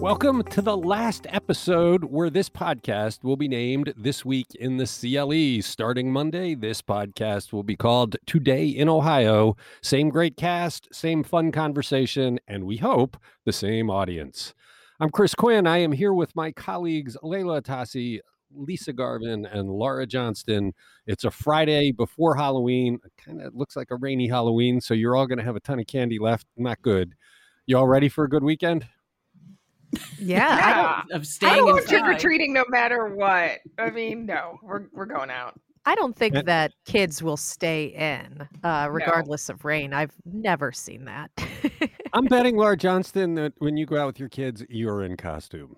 Welcome to the last episode where this podcast will be named This Week in the CLE. Starting Monday, this podcast will be called Today in Ohio. Same great cast, same fun conversation, and we hope the same audience. I'm Chris Quinn. I am here with my colleagues Leila Tassi, Lisa Garvin, and Laura Johnston. It's a Friday before Halloween. Kind of looks like a rainy Halloween, so you're all going to have a ton of candy left. Not good. You all ready for a good weekend? Yeah, of staying I don't inside. trick or treating no matter what. I mean, no, we're we're going out. I don't think And- that kids will stay in, uh, regardless of rain. I've never seen that. I'm betting Laura Johnston that when you go out with your kids, you're in costume.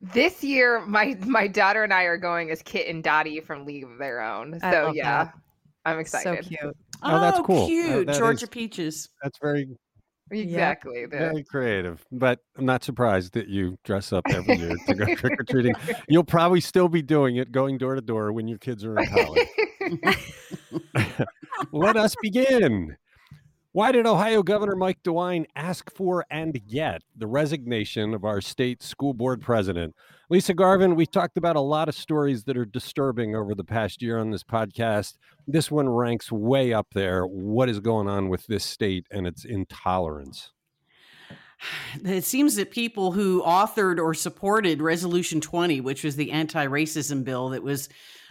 This year, my my daughter and I are going as Kit and Dottie from League of Their Own. So yeah, that. I'm excited. so excited. cute. Oh, that's cool. Uh, Cute, that Georgia is- peaches. That's very, Exactly. the- very creative. But I'm not surprised that you dress up every year to go trick or treating. You'll probably still be doing it, going door to door when your kids are in college. Let us begin. Why did Ohio Governor Mike DeWine ask for and get the resignation of our state school board president? Lisa Garvin, we talked about a lot of stories that are disturbing over the past year on this podcast. This one ranks way up there. What is going on with this state and its intolerance? It seems that people who authored or supported Resolution 20, which was the anti-racism bill that was,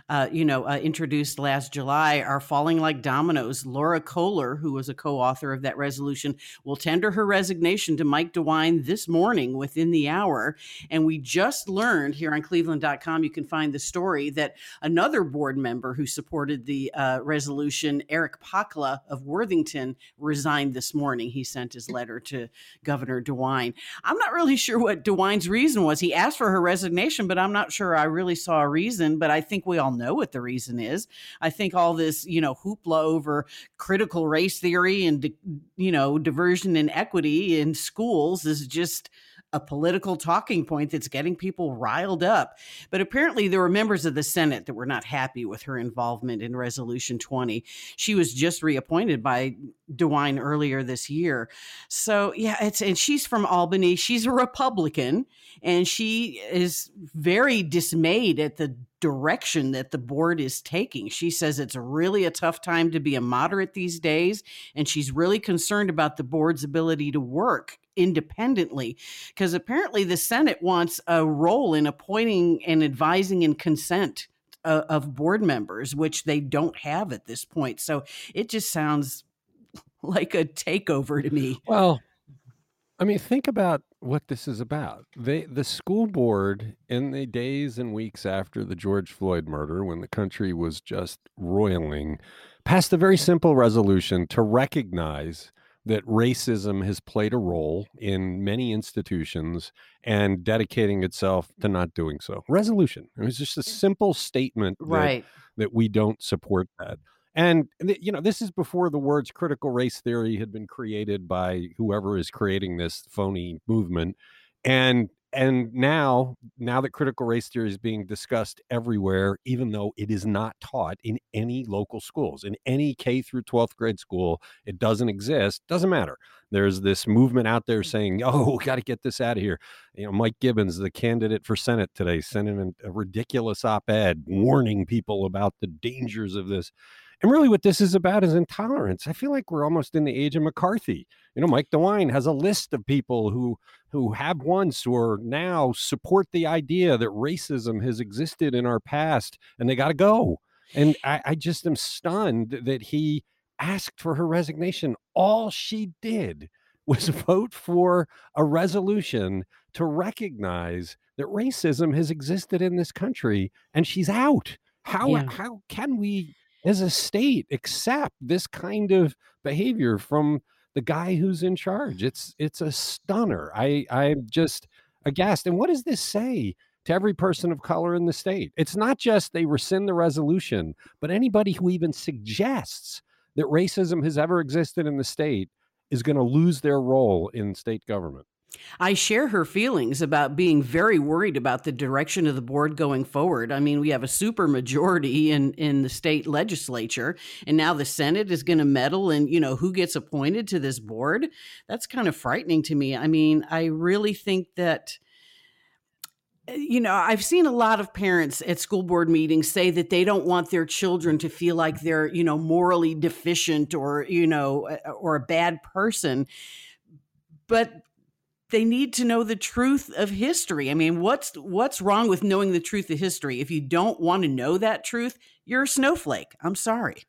uh, you know, uh, introduced last July, are falling like dominoes. Laura Kohler, who was a co-author of that resolution, will tender her resignation to Mike DeWine this morning within the hour. And we just learned here on Cleveland.com, you can find the story that another board member who supported the uh, resolution, Eric Poklar of Worthington, resigned this morning. He sent his letter to Governor DeWine. I'm not really sure what DeWine's reason was. He asked for her resignation, but I'm not sure I really saw a reason. But I think we all know what the reason is. I think all this, you know, hoopla over critical race theory and, you know, diversion and equity in schools is just a political talking point that's getting people riled up. But apparently, there were members of the Senate that were not happy with her involvement in Resolution 20. She was just reappointed by DeWine earlier this year. So, yeah, it's and she's from Albany. She's a Republican, and she is very dismayed at the direction that the board is taking. She says it's really a tough time to be a moderate these days, and she's really concerned about the board's ability to work independently because apparently the Senate wants a role in appointing and advising and consent uh, of board members, which they don't have at this point. So it just sounds like a takeover to me. Well, I mean, think about what this is about. They, the school board, in the days and weeks after the George Floyd murder, when the country was just roiling, passed a very simple resolution to recognize that racism has played a role in many institutions and dedicating itself to not doing so. Resolution. It was just a simple statement that Right. that we don't support that. And you know, this is before the words critical race theory had been created by whoever is creating this phony movement. And and now now that critical race theory is being discussed everywhere even though it is not taught in any local schools in any K through 12th grade school it doesn't exist doesn't matter. There's this movement out there mm. saying oh we got to get this out of here. You know Mike Gibbons the candidate for senate today sent in a ridiculous op-ed warning people about the dangers of this and really what this is about is intolerance. I feel like we're almost in the age of mccarthy. You know mike dewine has a list of people who who have once or now support the idea that racism has existed in our past and they got to go. And I, I just am stunned that he asked for her resignation. All she did was vote for a resolution to recognize that racism has existed in this country and she's out. How Yeah. how can we as a state accept this kind of behavior from the guy who's in charge. It's it's a stunner. I i'm just aghast. And what does this say to every person of color in the state? It's not just they rescind the resolution but anybody who even suggests that racism has ever existed in the state is going to lose their role in state government I share her feelings about being very worried about the direction of the board going forward. I mean, we have a super majority in in the state legislature, and now the Senate is going to meddle in, you know, who gets appointed to this board. That's kind of frightening to me. I mean, I really think that you know, I've seen a lot of parents at school board meetings say that they don't want their children to feel like they're, you know, morally deficient or, you know, or a bad person. But they need to know the truth of history. I mean, what's what's wrong with knowing the truth of history? If you don't want to know that truth, you're a snowflake. I'm sorry.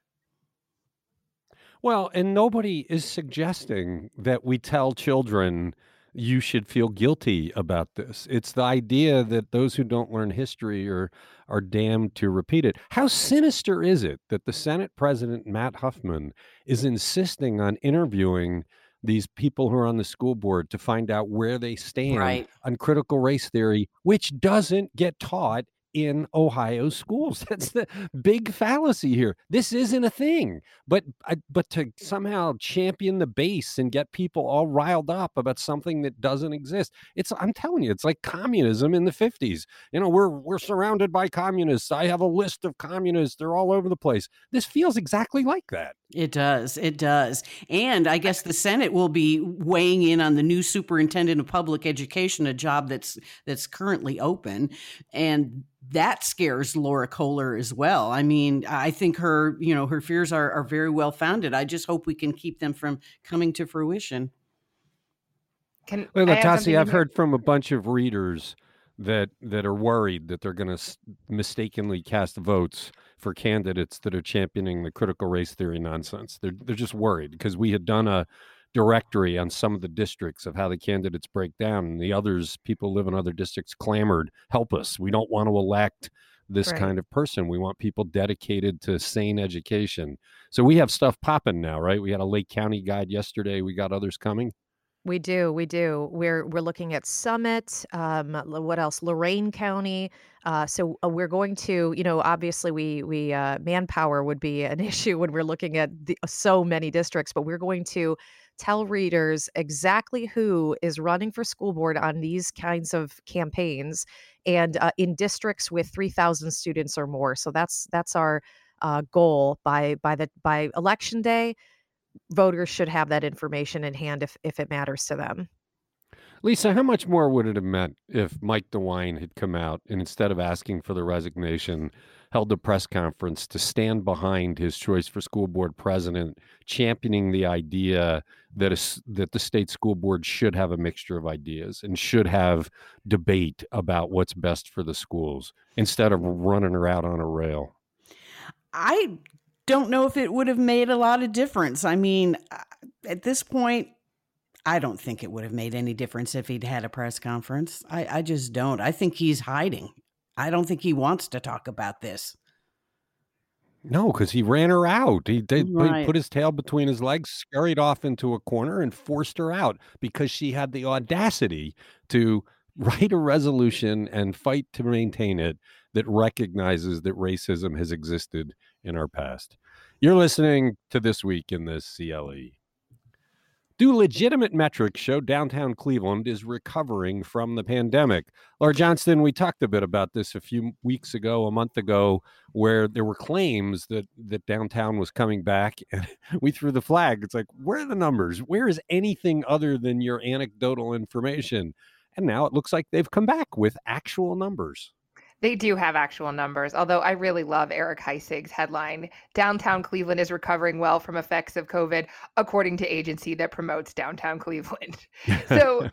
Well, and nobody is suggesting that we tell children you should feel guilty about this. It's the idea that those who don't learn history are are damned to repeat it. How sinister is it that the Senate President Matt Huffman is insisting on interviewing these people who are on the school board to find out where they stand right. on critical race theory, which doesn't get taught in Ohio schools. That's the big fallacy here. This isn't a thing. But but to somehow champion the base and get people all riled up about something that doesn't exist. It's I'm telling you, it's like communism in the 50s. You know, we're we're surrounded by communists. I have a list of communists. They're all over the place. This feels exactly like that. It does. It does. And I guess the Senate will be weighing in on the new superintendent of public education, a job that's that's currently open. And that scares Laura Kohler as well. I mean, I think her, you know, her fears are, are very well founded. I just hope we can keep them from coming to fruition. Can well, Tassi, I've heard from a bunch of readers that that are worried that they're going to s- mistakenly cast votes for candidates that are championing the critical race theory nonsense. They're they're just worried because we had done a directory on some of the districts of how the candidates break down and the others people live in other districts clamored help us we don't want to elect this right. kind of person we want people dedicated to sane education so we have stuff popping now right we had a lake county guide yesterday we got others coming we do, we do. We're we're looking at Summit. Um, what else? Lorain County. Uh, so uh, we're going to, you know, obviously we we uh, manpower would be an issue when we're looking at the, so many districts, but we're going to tell readers exactly who is running for school board on these kinds of campaigns and uh, in districts with 3000 students or more. So that's that's our uh, goal. By by the by election day voters should have that information in hand if if it matters to them Lisa, how much more would it have meant if Mike DeWine had come out and instead of asking for the resignation, held a press conference to stand behind his choice for school board president, championing the idea that a, that the state school board should have a mixture of ideas and should have debate about what's best for the schools instead of running her out on a rail? I don't know if it would have made a lot of difference. I mean, uh, at this point, I don't think it would have made any difference if he'd had a press conference. I, I just don't. I think he's hiding. I don't think he wants to talk about this. No, because he ran her out. He, did, right. he put his tail between his legs, scurried off into a corner, and forced her out because she had the audacity to write a resolution and fight to maintain it that recognizes that racism has existed in our past. You're listening to This Week in the CLE. Do legitimate metrics show downtown Cleveland is recovering from the pandemic? Laura Johnston, we talked a bit about this a few weeks ago, a month ago, where there were claims that that downtown was coming back, and we threw the flag. It's like, where are the numbers? Where is anything other than your anecdotal information? And now it looks like they've come back with actual numbers. They do have actual numbers, although I really love Eric Heisig's headline Downtown Cleveland is recovering well from effects of COVID, according to agency that promotes downtown Cleveland. so,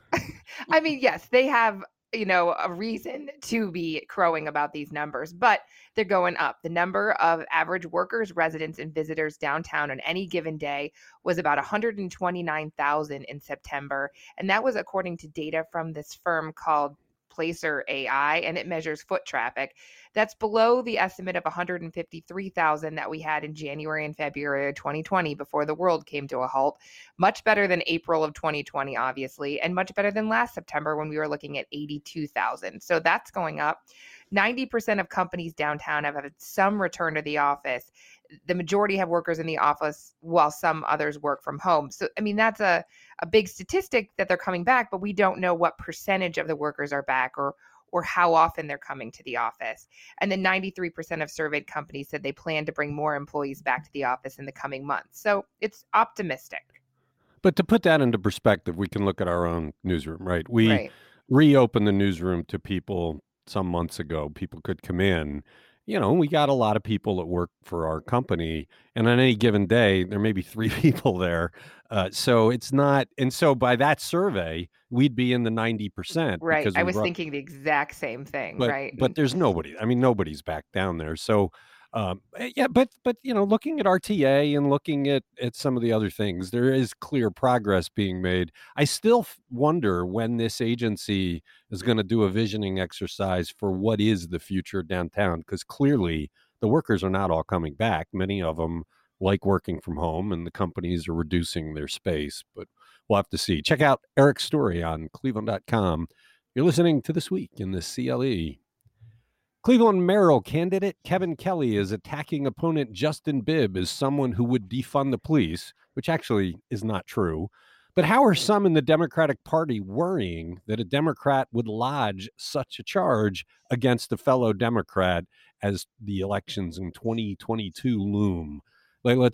I mean, yes, they have you know a reason to be crowing about these numbers but they're going up the number of average workers residents and visitors downtown on any given day was about 129,000 in September and that was according to data from this firm called Placer AI and it measures foot traffic. That's below the estimate of 153,000 that we had in January and February of 2020 before the world came to a halt. Much better than April of 2020, obviously, and much better than last September when we were looking at 82,000. So that's going up. 90% of companies downtown have had some return to the office. The majority have workers in the office while some others work from home. So, I mean, that's a, a big statistic that they're coming back, but we don't know what percentage of the workers are back or or how often they're coming to the office. And then 93% of surveyed companies said they plan to bring more employees back to the office in the coming months. So it's optimistic. But to put that into perspective, we can look at our own newsroom, right? We right. reopened the newsroom to people some months ago, people could come in. You know, we got a lot of people that work for our company, and on any given day, there may be three people there. Uh, so it's not, and so by that survey, we'd be in the ninety percent. Right. I was thinking the exact same thing. But right. but there's nobody. I mean, nobody's back down there. So um, eh, yeah, but but you know, looking at RTA and looking at at some of the other things, there is clear progress being made. I still wonder when this agency is going to do a visioning exercise for what is the future downtown, because clearly the workers are not all coming back. Many of them like working from home, and the companies are reducing their space. But we'll have to see. Check out Eric's story on Cleveland.com. You're listening to this week in the CLE. Cleveland mayoral candidate Kevin Kelly is attacking opponent Justin Bibb as someone who would defund the police, which actually is not true. But how are some in the Democratic Party worrying that a Democrat would lodge such a charge against a fellow Democrat as the elections in 2022 loom? Leila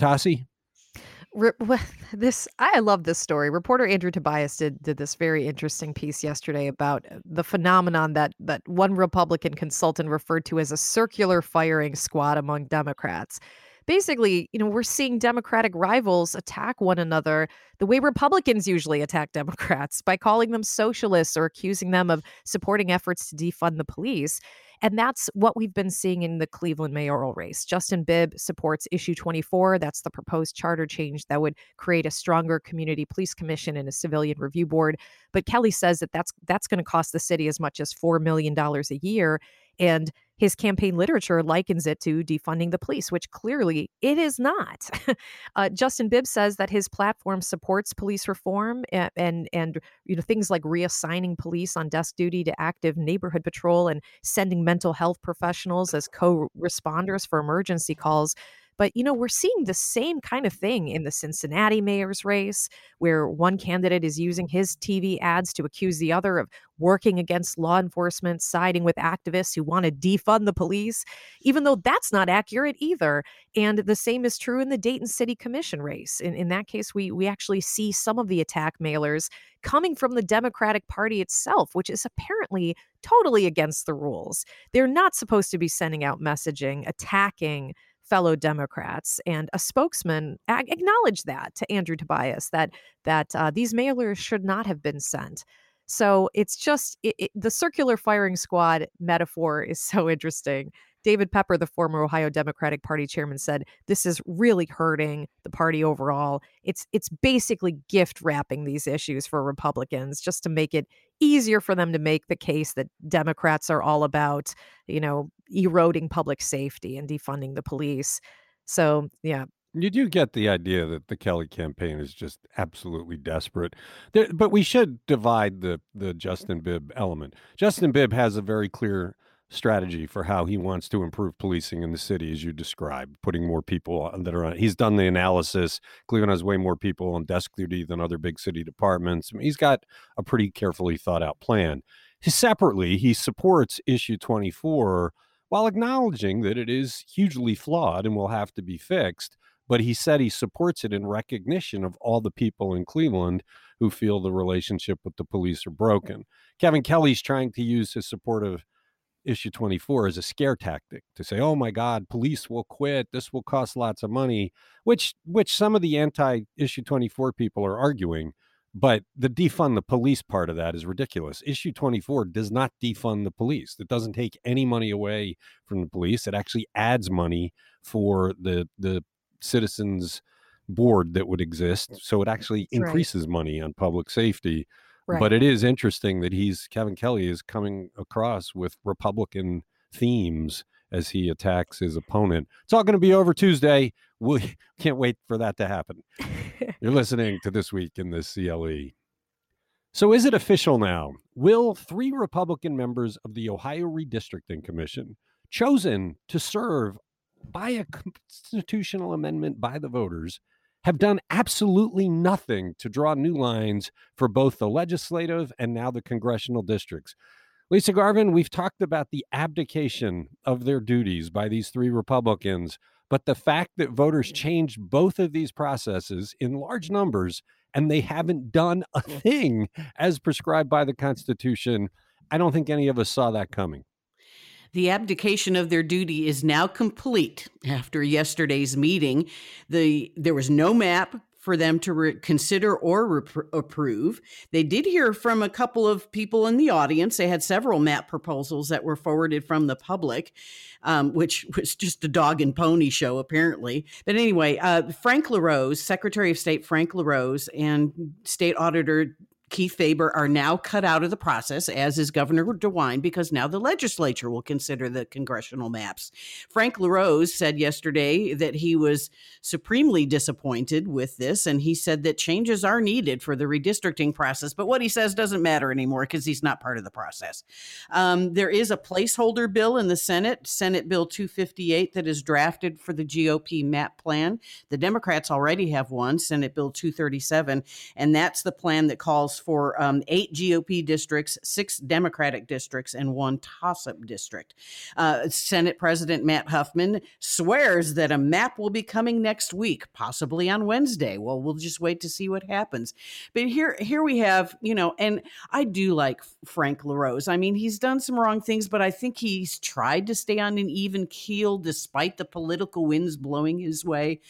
This I love this story. Reporter Andrew Tobias did did this very interesting piece yesterday about uh, the phenomenon that that one Republican consultant referred to as a circular firing squad among Democrats. Basically, you know, we're seeing Democratic rivals attack one another the way Republicans usually attack Democrats by calling them socialists or accusing them of supporting efforts to defund the police. And that's what we've been seeing in the Cleveland mayoral race. Justin Bibb supports issue 24. That's the proposed charter change that would create a stronger community police commission and a civilian review board. But Kelly says that that's that's going to cost the city as much as 4 million dollars a year and his campaign literature likens it to defunding the police, which clearly it is not. uh, Justin Bibb says that his platform supports police reform and, and, and you know things like reassigning police on desk duty to active neighborhood patrol and sending mental health professionals as co-responders for emergency calls. But, you know, we're seeing the same kind of thing in the Cincinnati mayor's race, where one candidate is using his TV ads to accuse the other of working against law enforcement, siding with activists who want to defund the police, even though that's not accurate either. And the same is true in the Dayton City Commission race. In, in that case, we, we actually see some of the attack mailers coming from the Democratic Party itself, which is apparently totally against the rules. They're not supposed to be sending out messaging attacking fellow Democrats, and a spokesman ag- acknowledged that to Andrew Tobias that that uh, these mailers should not have been sent. So it's just it, it, the circular firing squad metaphor is so interesting. David Pepper, the former Ohio Democratic Party chairman, said this is really hurting the party overall. It's it's basically gift wrapping these issues for Republicans just to make it easier for them to make the case that Democrats are all about, you know, eroding public safety and defunding the police. So, yeah, you do get the idea that the Kelly campaign is just absolutely desperate. There, but we should divide the the Justin Bibb element. Justin Bibb has a very clear strategy for how he wants to improve policing in the city, as you described, putting more people that are on. He's done the analysis. Cleveland has way more people on desk duty than other big city departments. I mean, he's got a pretty carefully thought out plan. He, Separately, he supports issue 24 while acknowledging that it is hugely flawed and will have to be fixed. But he said he supports it in recognition of all the people in Cleveland who feel the relationship with the police are broken. Kevin Kelly's trying to use his support of issue 24 as a scare tactic to say oh my god police will quit this will cost lots of money which which some of the anti issue 24 people are arguing but the defund the police part of that is ridiculous. Issue 24 does not defund the police. It doesn't take any money away from the police. It actually adds money for the the citizens board that would exist so it actually increases right. money on public safety Right. But it is interesting that he's Kevin Kelly is coming across with Republican themes as he attacks his opponent. It's all going to be over Tuesday. We can't wait for that to happen. You're listening to This Week in the CLE. So, is it official now? Will three Republican members of the Ohio Redistricting Commission, chosen to serve by a constitutional amendment by the voters, have done absolutely nothing to draw new lines for both the legislative and now the congressional districts. Lisa Garvin, we've talked about the abdication of their duties by these three Republicans, but the fact that voters mm. changed both of these processes in large numbers and they haven't done a thing as prescribed by the Constitution, I don't think any of us saw that coming. The abdication of their duty is now complete after yesterday's meeting. The there was no map for them to re- consider or approve. They did hear from a couple of people in the audience. They had several map proposals that were forwarded from the public, um, which was just a dog and pony show, apparently. But anyway, uh, Frank LaRose, Secretary of State Frank LaRose, and State Auditor Keith Faber are now cut out of the process, as is Governor DeWine, because now the legislature will consider the congressional maps. Frank LaRose said yesterday that he was supremely disappointed with this, and he said that changes are needed for the redistricting process. But what he says doesn't matter anymore because he's not part of the process. Um, there is a placeholder bill in the Senate, Senate Bill 258, that is drafted for the GOP map plan. The Democrats already have one, Senate Bill 237, and that's the plan that calls for um, eight GOP districts, six Democratic districts, and one toss up district. Uh, Senate President Matt Huffman swears that a map will be coming next week, possibly on Wednesday. Well, we'll just wait to see what happens. But here, here we have, you know, and I do like Frank LaRose. I mean, he's done some wrong things, but I think he's tried to stay on an even keel despite the political winds blowing his way.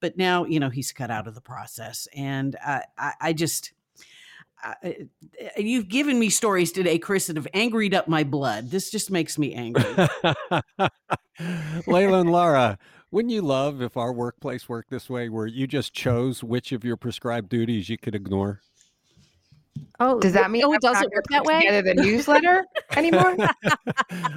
But now, you know, he's cut out of the process. And I, I, I just, uh, you've given me stories today, Chris, that have angried up my blood. This just makes me angry. Leila and Laura, wouldn't you love if our workplace worked this way, where you just chose which of your prescribed duties you could ignore? Oh, does that mean oh, it doesn't work that way? Together the newsletter anymore?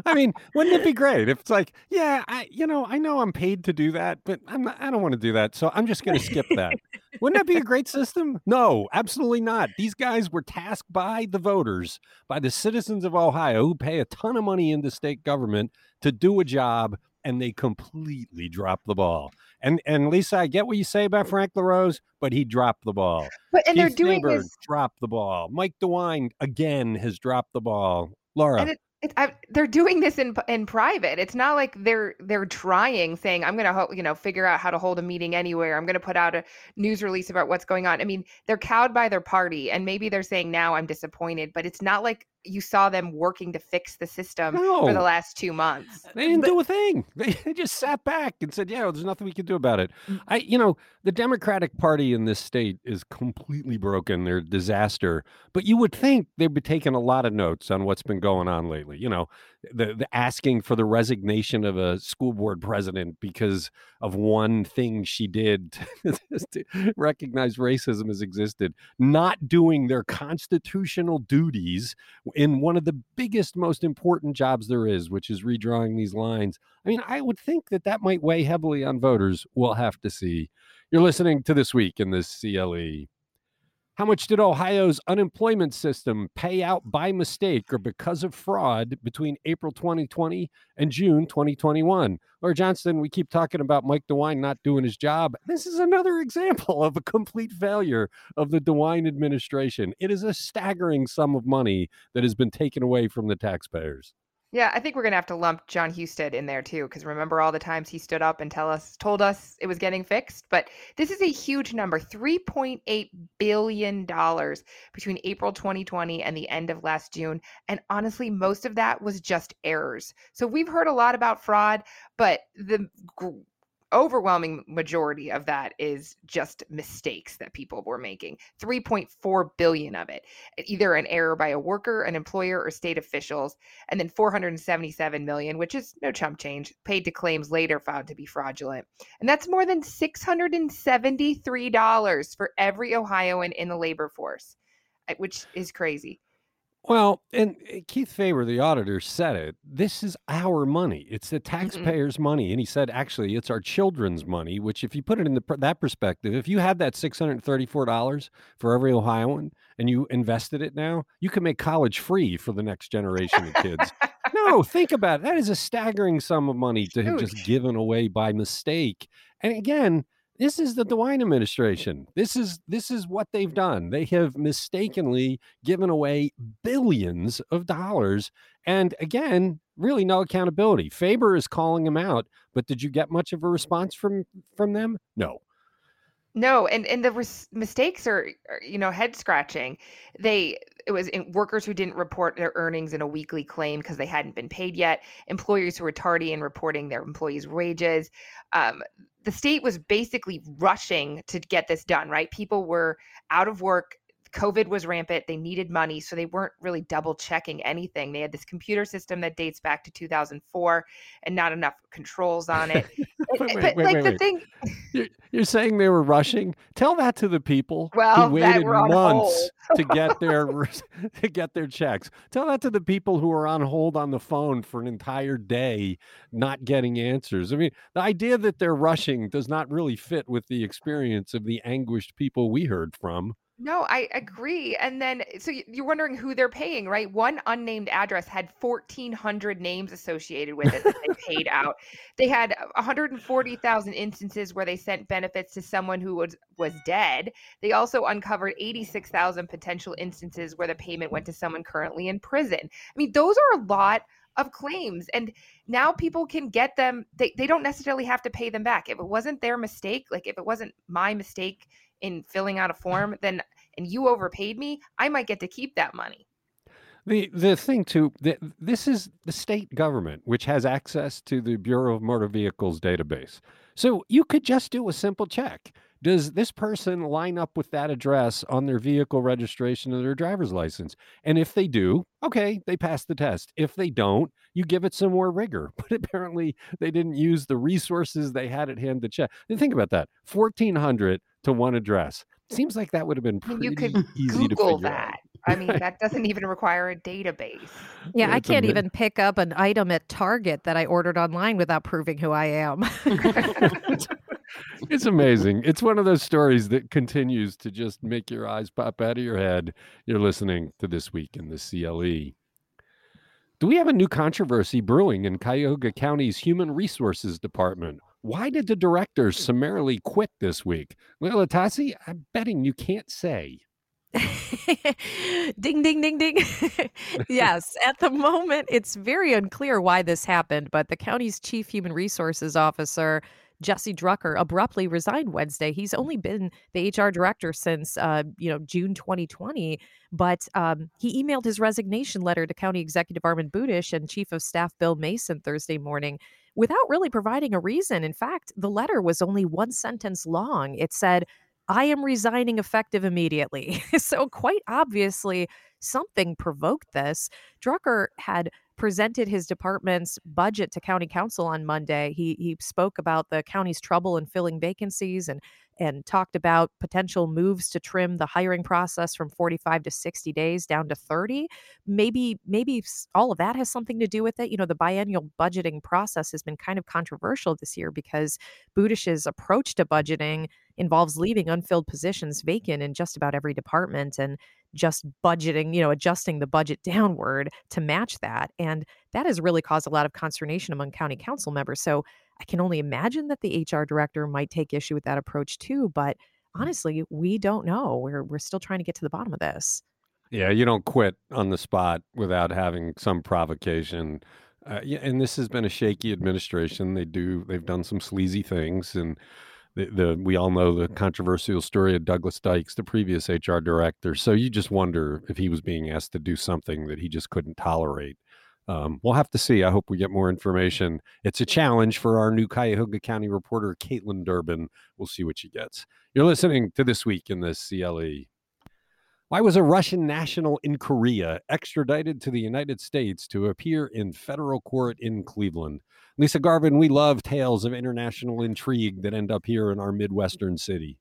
I mean, wouldn't it be great if it's like, yeah, I, you know, I know I'm paid to do that, but I'm not, I don't want to do that, so I'm just going to skip that. wouldn't that be a great system? No, absolutely not. These guys were tasked by the voters, by the citizens of Ohio, who pay a ton of money into state government to do a job, and they completely dropped the ball. And and Lisa, I get what you say about Frank LaRose, but he dropped the ball. But and Keith they're doing Faber this. dropped the ball. Mike DeWine again has dropped the ball. Laura. It, it, I, they're doing this in in private. It's not like they're they're trying, saying I'm going to you know figure out how to hold a meeting anywhere. I'm going to put out a news release about what's going on. I mean, they're cowed by their party, and maybe they're saying now I'm disappointed, but it's not like you saw them working to fix the system no. for the last two months. They didn't but, do a thing. They, they just sat back and said, "Yeah, there's nothing we can do about it." Mm. I, you know, the Democratic Party in this state is completely broken. They're a disaster. But you would think they'd be taking a lot of notes on what's been going on lately. You know, the, the asking for the resignation of a school board president because of one thing she did to recognize racism has existed, not doing their constitutional duties in one of the biggest, most important jobs there is, which is redrawing these lines. I mean, I would think that that might weigh heavily on voters. We'll have to see. You're listening to This Week in the CLE. How much did Ohio's unemployment system pay out by mistake or because of fraud between April 2020 and June 2021? Laura Johnston, we keep talking about Mike DeWine not doing his job. This is another example of a complete failure of the DeWine administration. It is a staggering sum of money that has been taken away from the taxpayers. Yeah, I think we're gonna have to lump John Husted in there too, because remember all the times he stood up and tell us, told us it was getting fixed. But this is a huge number, three point eight billion dollars between April 2020 and the end of last June. And honestly, most of that was just errors. So we've heard a lot about fraud, but the overwhelming majority of that is just mistakes that people were making 3.4 billion of it either an error by a worker an employer or state officials and then 477 million which is no chump change paid to claims later found to be fraudulent. And that's more than $673 for every ohioan in the labor force which is crazy well, and eh, Keith Faber, the auditor, said it. This is our money. It's the taxpayers' mm-hmm. money, and he said, actually, it's our children's money. Which, if you put it in the, that perspective, if you had that six hundred thirty-four dollars for every Ohioan, and you invested it now, you can make college free for the next generation of kids. no, think about it. That is a staggering sum of money to have just given away by mistake. And again, this is the DeWine administration. This is this is what they've done. They have mistakenly given away billions of dollars, and again, really no accountability. Faber is calling them out, but did you get much of a response from from them? No. No, and and the res- mistakes are, are, you know, head scratching. They it was workers who didn't report their earnings in a weekly claim because they hadn't been paid yet. Employers who were tardy in reporting their employees' wages. Um, the state was basically rushing to get this done. Right, people were out of work COVID was rampant. They needed money, so they weren't really double checking anything. They had this computer system that dates back to 2004 and not enough controls on it. wait, eh, eh, wait, but wait, like the thing you're, you're, saying they were rushing. Tell that to the people well, who waited months to get their to get their checks. Tell that to the people who are on hold on the phone for an entire day not getting answers. I mean, the idea that they're rushing does not really fit with the experience of the anguished people we heard from. No, I agree. And then, so you're wondering who they're paying, right? One unnamed address had 1,400 names associated with it that they paid out. They had 140,000 instances where they sent benefits to someone who was was dead. They also uncovered 86,000 potential instances where the payment went to someone currently in prison. I mean, those are a lot of claims and now people can get them they, they don't necessarily have to pay them back if it wasn't their mistake like if it wasn't my mistake in filling out a form, then and you overpaid me, I might get to keep that money. The the thing too, the, this is the state government which has access to the Bureau of Motor Vehicles database. So you could just do a simple check. Does this person line up with that address on their vehicle registration or their driver's license? And if they do, okay, they pass the test. If they don't, you give it some more rigor. But apparently, they didn't use the resources they had at hand to check. And think about that 1,400 to one address. Seems like that would have been pretty you could easy Google to that. Out. I mean, that doesn't even require a database. Yeah, I can't even pick up an item at Target that I ordered online without proving who I am. it's amazing. It's one of those stories that continues to just make your eyes pop out of your head. You're listening to This Week in the CLE. Do we have a new controversy brewing in Cuyahoga County's Human Resources Department? Why did the directors summarily quit this week? Well, Atassi, I'm betting you can't say. ding, ding, ding, ding. yes, at the moment, it's very unclear why this happened, but the county's chief human resources officer Jesse Drucker abruptly resigned Wednesday. He's only been the HR director since uh, you know June 2020, but um, he emailed his resignation letter to County Executive Armond Budish and Chief of Staff Bill Mason Thursday morning without really providing a reason. In fact, the letter was only one sentence long. It said, I am resigning effective immediately. so, quite obviously, something provoked this. Drucker had presented his department's budget to county council on Monday. He he spoke about the county's trouble in filling vacancies and and talked about potential moves to trim the hiring process from 45 to 60 days down to 30. Maybe maybe all of that has something to do with it. You know, the biennial budgeting process has been kind of controversial this year because Budish's approach to budgeting involves leaving unfilled positions vacant in just about every department and just budgeting, you know, adjusting the budget downward to match that. And that has really caused a lot of consternation among county council members. So I can only imagine that the HR director might take issue with that approach too. But mm. honestly, we don't know. We're we're still trying to get to the bottom of this. Yeah, you don't quit on the spot without having some provocation. Uh, yeah, and this has been a shaky administration. They do they've done some sleazy things, and the, the we all know the controversial story of Douglas Dykes, the previous HR director. So you just wonder if he was being asked to do something that he just couldn't tolerate. Um, we'll have to see. I hope we get more information. It's a challenge for our new Cuyahoga County reporter, Caitlin Durbin. We'll see what she gets. You're listening to This Week in the CLE. Why was a Russian national in Korea extradited to the United States to appear in federal court in Cleveland? Lisa Garvin, we love tales of international intrigue that end up here in our Midwestern city.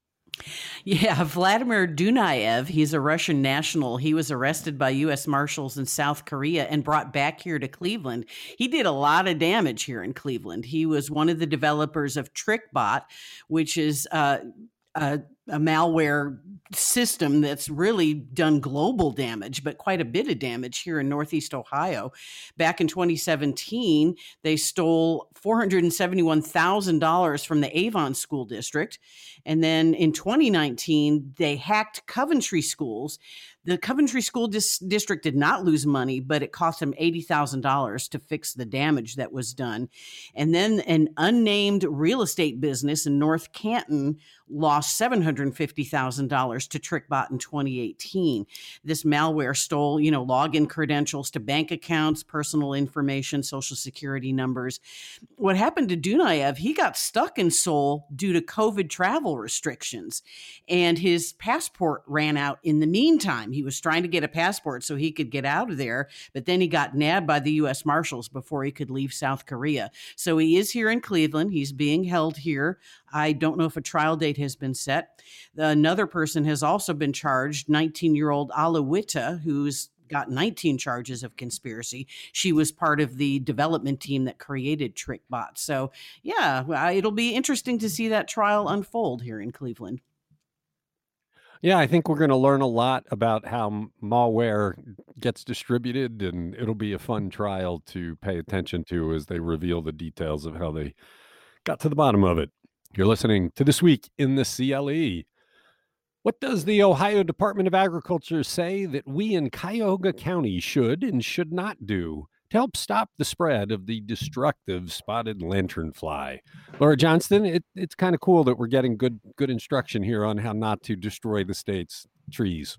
Yeah, Vladimir Dunayev, he's a Russian national. He was arrested by U.S. Marshals in South Korea and brought back here to Cleveland. He did a lot of damage here in Cleveland. He was one of the developers of TrickBot, which is uh, a a malware system that's really done global damage, but quite a bit of damage here in Northeast Ohio. Back in 2017, they stole $471,000 from the Avon School District. And then in 2019, they hacked Coventry schools. The Coventry School Dis- District did not lose money, but it cost them $80,000 to fix the damage that was done. And then an unnamed real estate business in North Canton lost $750,000 to TrickBot in 2018. This malware stole, you know, login credentials to bank accounts, personal information, social security numbers. What happened to Dunayev, he got stuck in Seoul due to COVID travel restrictions and his passport ran out in the meantime. He was trying to get a passport so he could get out of there, but then he got nabbed by the U.S. Marshals before he could leave South Korea. So he is here in Cleveland. He's being held here. I don't know if a trial date has been set. Another person has also been charged, 19 year old Alla Witte, who's got 19 charges of conspiracy. She was part of the development team that created TrickBot. So, yeah, it'll be interesting to see that trial unfold here in Cleveland. Yeah, I think we're going to learn a lot about how malware gets distributed, and it'll be a fun trial to pay attention to as they reveal the details of how they got to the bottom of it. You're listening to This Week in the CLE. What does the Ohio Department of Agriculture say that we in Cuyahoga County should and should not do to help stop the spread of the destructive spotted lanternfly. Laura Johnston, it, it's kind of cool that we're getting good good instruction here on how not to destroy the state's trees.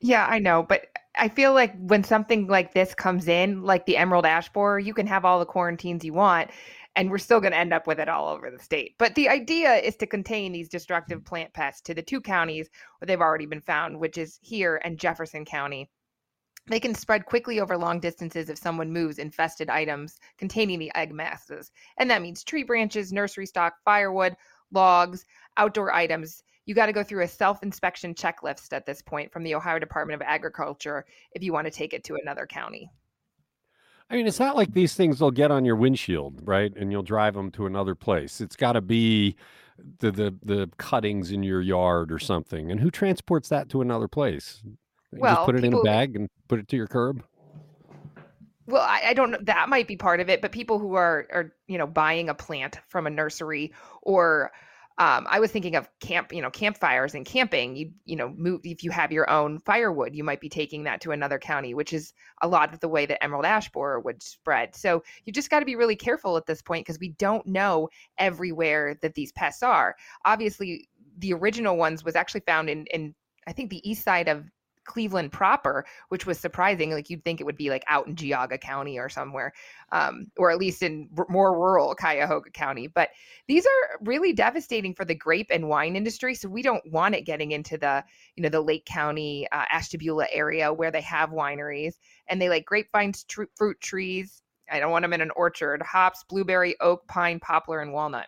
Yeah, I know, but I feel like when something like this comes in, like the emerald ash borer, you can have all the quarantines you want, and we're still going to end up with it all over the state. But the idea is to contain these destructive plant pests to the two counties where they've already been found, which is here and Jefferson County. They can spread quickly over long distances if someone moves infested items containing the egg masses. And that means tree branches, nursery stock, firewood, logs, outdoor items. You got to go through a self inspection checklist at this point from the Ohio Department of Agriculture if you want to take it to another county. I mean, it's not like these things will get on your windshield, right? And you'll drive them to another place. It's got to be the, the the cuttings in your yard or something. And who transports that to another place? well, just put it people, in a bag and put it to your curb. Well, I, I, don't know. That might be part of it, but people who are are you know buying a plant from a nursery or um, I was thinking of camp, you know, campfires and camping. You, you know, move if you have your own firewood, you might be taking that to another county, which is a lot of the way that emerald ash borer would spread. So you just got to be really careful at this point because we don't know everywhere that these pests are. Obviously, the original ones was actually found in in I think the east side of Cleveland proper, which was surprising. Like you'd think it would be like out in Geauga County or somewhere, um, or at least in r- more rural Cuyahoga County. But these are really devastating for the grape and wine industry. So we don't want it getting into the you know the Lake County, uh, Ashtabula area where they have wineries and they like grapevines, tr- fruit trees. I don't want them in an orchard. Hops, blueberry, oak, pine, poplar, and walnut.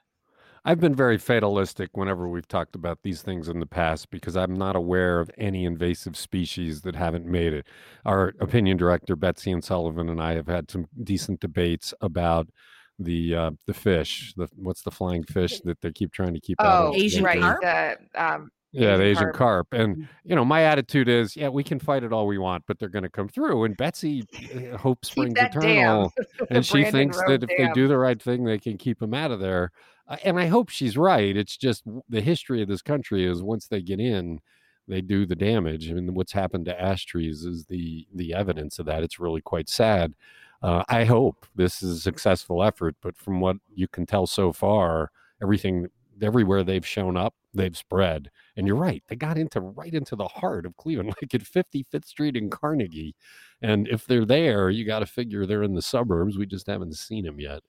I've been very fatalistic whenever we've talked about these things in the past because I'm not aware of any invasive species that haven't made it. Our opinion director Betsy and Sullivan and I have had some decent debates about the uh, the fish. The what's the flying fish that they keep trying to keep oh, out of Asian right. carp. The, um, yeah, the Asian carp. And, mm. you know, my attitude is, yeah, we can fight it all we want, but they're going to come through. And Betsy uh, hopes springs eternal. and she thinks that if dam. they do the right thing, they can keep them out of there. Uh, and I hope she's right. It's just the history of this country is once they get in, they do the damage. I and mean, what's happened to ash trees is the the evidence of that. It's really quite sad. Uh, I hope this is a successful effort, but from what you can tell so far, everything everywhere they've shown up, they've spread. And you're right, they got into right into the heart of Cleveland, like at 55th Street and Carnegie. And if they're there, you got to figure they're in the suburbs. We just haven't seen them yet.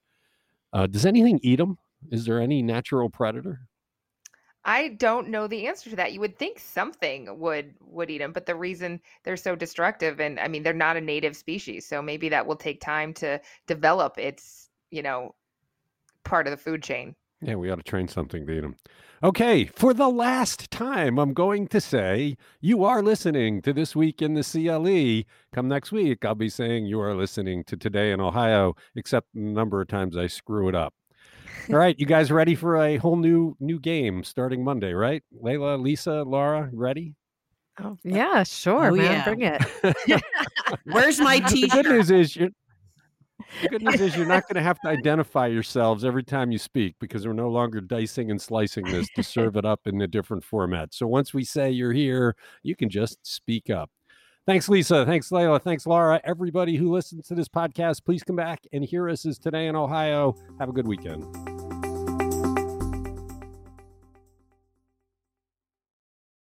Uh, does anything eat them? Is there any natural predator? I don't know the answer to that. You would think something would would eat them, but the reason they're so destructive, and I mean, they're not a native species, so maybe that will take time to develop its, you know, part of the food chain. Yeah, we ought to train something to eat them. Okay, for the last time, I'm going to say you are listening to This Week in the CLE. Come next week, I'll be saying you are listening to Today in Ohio, except the number of times I screw it up. All right, you guys ready for a whole new new game starting Monday, right? Leila, Lisa, Laura, ready? Oh, yeah, sure, Oh, man. yeah. Bring it. Where's my the good news is you're the good news is you're not going to have to identify yourselves every time you speak because we're no longer dicing and slicing this to serve it up in a different format. So once we say you're here, you can just speak up. Thanks, Lisa. Thanks, Leila. Thanks, Laura. Everybody who listens to this podcast, please come back and hear us as today in Ohio. Have a good weekend.